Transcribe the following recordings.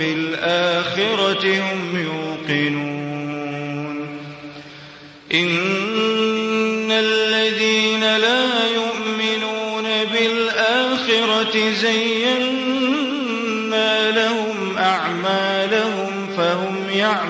بالآخرة هم يوقنون. إن الذين لا يؤمنون بالآخرة زينا لهم أعمالهم فهم يعمهون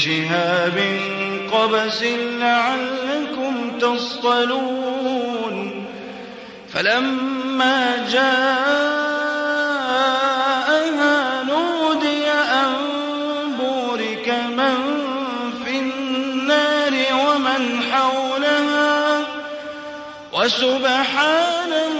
بشهاب قبس لعلكم تصطلون فلما جاءها نودي أن بورك من في النار ومن حولها وسبحان الله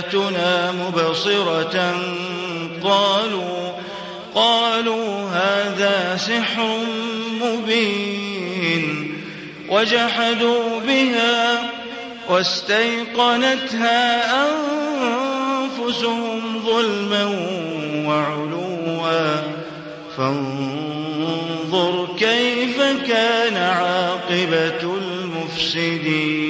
آياتنا مبصرة قالوا قالوا هذا سحر مبين وجحدوا بها واستيقنتها أنفسهم ظلما وعلوا فانظر كيف كان عاقبة المفسدين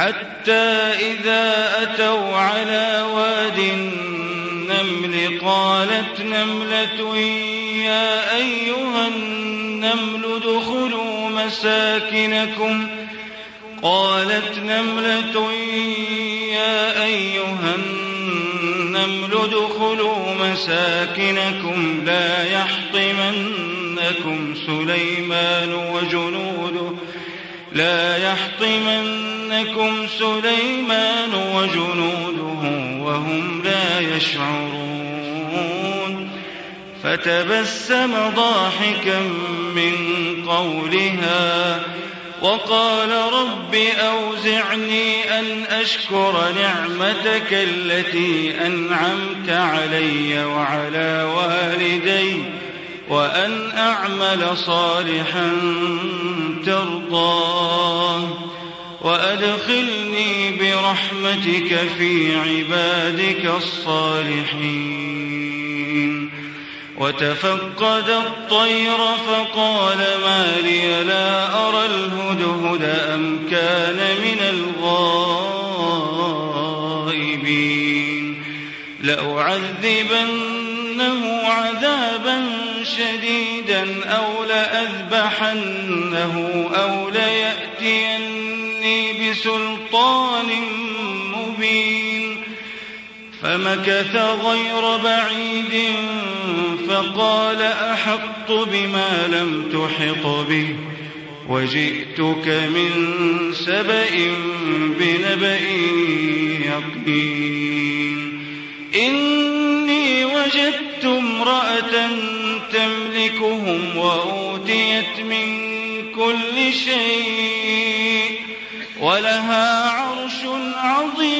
حتى إذا أتوا على واد النمل قالت نملة يا أيها النمل ادخلوا مساكنكم. قالت نملة يا أيها النمل ادخلوا مساكنكم. لا يحطمنكم سليمان وجنوده. لا يحطمنكم سليمان وجنوده وهم لا يشعرون. فتبسم ضاحكا من قولها وقال رب أوزعني أن أشكر نعمتك التي أنعمت علي وعلى والدي وأن أعمل صالحا ترضاه. وأدخلني برحمتك في عبادك الصالحين. وتفقد الطير فقال ما لي لا أرى الهدهد أم كان من الغائبين. لأعذبنه عذابا شديدا أو لأذبحنه أو ليأتيني فمكث غير بعيد فقال أحط بما لم تحط به وجئتك من سبأ بنبأ يقين إني وجدت امرأة تملكهم وأوتيت من كل شيء ولها عرش عظيم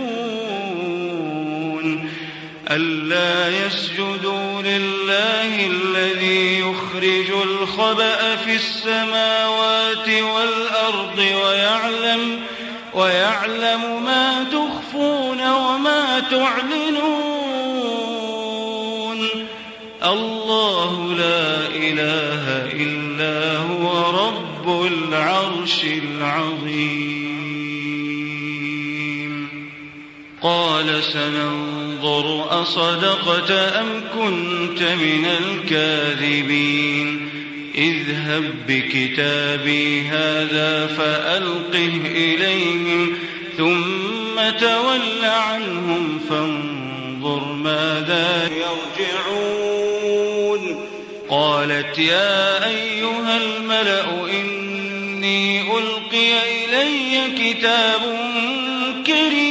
ألا يسجدوا لله الذي يخرج الخبأ في السماوات والأرض ويعلم ويعلم ما تخفون وما تعلنون. الله لا إله إلا هو رب العرش العظيم. قال سننظر أصدقت أم كنت من الكاذبين. اذهب بكتابي هذا فألقه إليهم ثم تول عنهم فانظر ماذا يرجعون. قالت يا أيها الملأ إني ألقي إلي كتاب كريم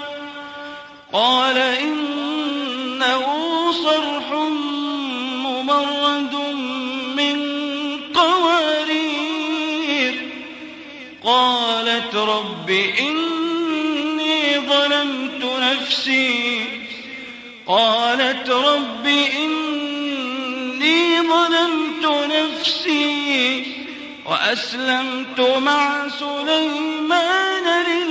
قال إنه صرح ممرد من قوارير. قالت رب إني ظلمت نفسي. قالت رب إني ظلمت نفسي وأسلمت مع سليمان لله.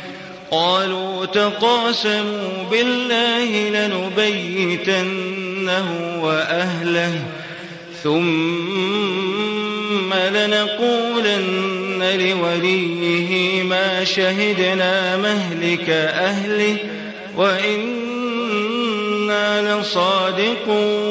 قالوا تقاسموا بالله لنبيتنه وأهله ثم لنقولن لوليه ما شهدنا مهلك أهله وإنا لصادقون.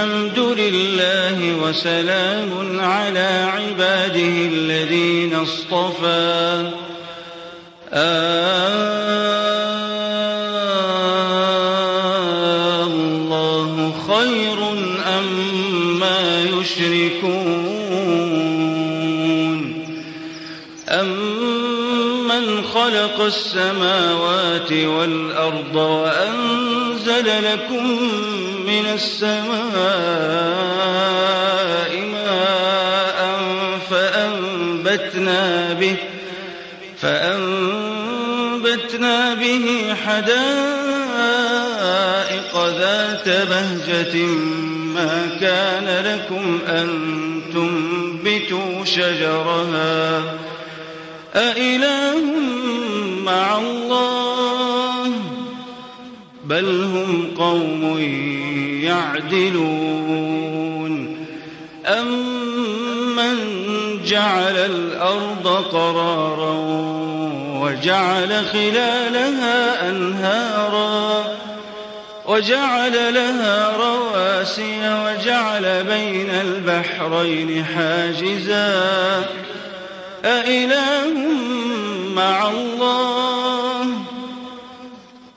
الحمد لله وسلام على عباده الذين اصطفى. آه الله خير أما يشركون. أمن خلق السماوات والأرض وأنزل لكم من السماء ماء فأنبتنا به فأنبتنا به حدائق ذات بهجة ما كان لكم أن تنبتوا شجرها أإله مع الله بل هم قوم يعدلون. أمن جعل الأرض قرارا وجعل خلالها أنهارا وجعل لها رواسي وجعل بين البحرين حاجزا. أإله مع الله؟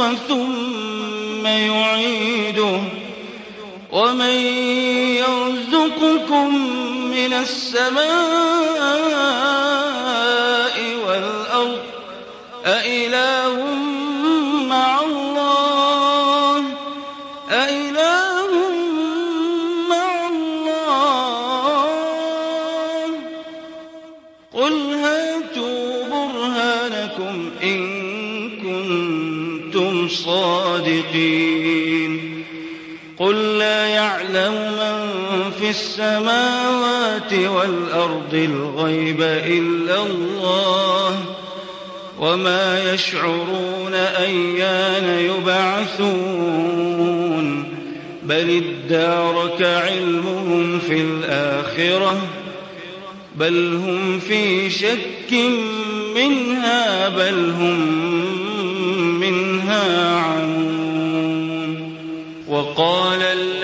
الخلق ثم يعيده. ومن يرزقكم من السماء يعلم من في السماوات والأرض الغيب إلا الله وما يشعرون أيان يبعثون بل ادارك علمهم في الآخرة بل هم في شك منها بل هم منها عمون وقال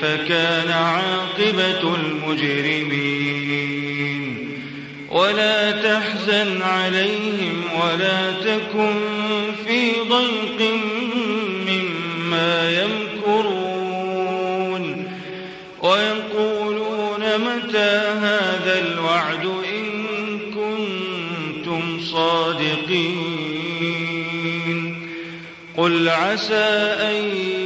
فانظروا كيف كان عاقبة المجرمين. ولا تحزن عليهم ولا تكن في ضيق مما يمكرون. ويقولون متى هذا الوعد إن كنتم صادقين. قل عسى أن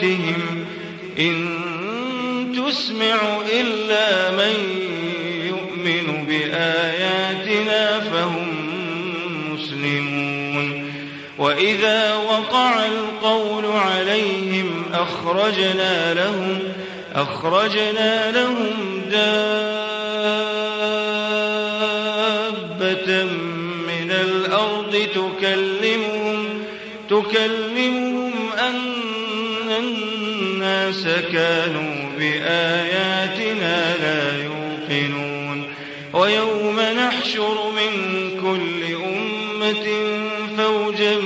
ضلالتهم إن تسمع إلا من يؤمن بآياتنا فهم مسلمون وإذا وقع القول عليهم أخرجنا لهم أخرجنا لهم دابة من الأرض تكلمهم تكلمهم الناس كانوا بآياتنا لا يوقنون. ويوم نحشر من كل أمة فوجا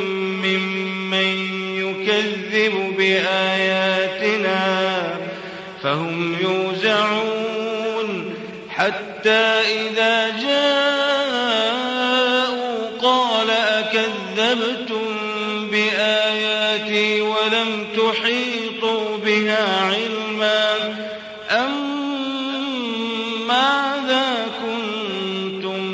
ممن يكذب بآياتنا فهم يوزعون. حتى إذا جاءوا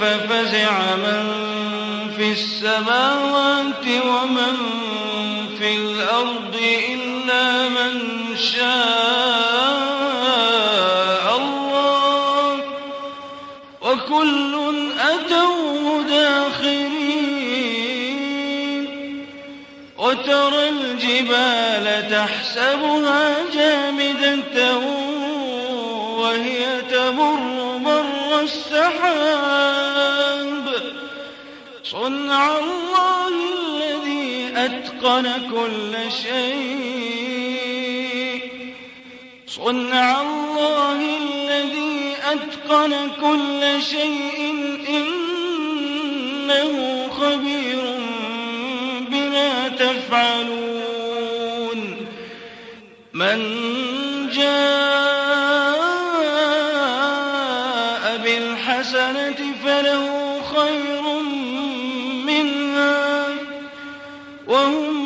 ففزع من في السماوات ومن في الأرض إلا من شاء الله وكل أتوه داخرين وترى الجبال تحسبها جامدة وهي تمر مر السحاب صنع الله الذي أتقن كل شيء. صنع الله الذي أتقن كل شيء. إنه خبير بما تفعلون. من جاء وهم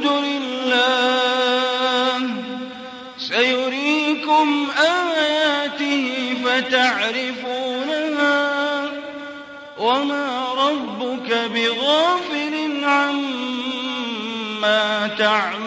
فتعرفونها وما ربك بغافل عما تعملون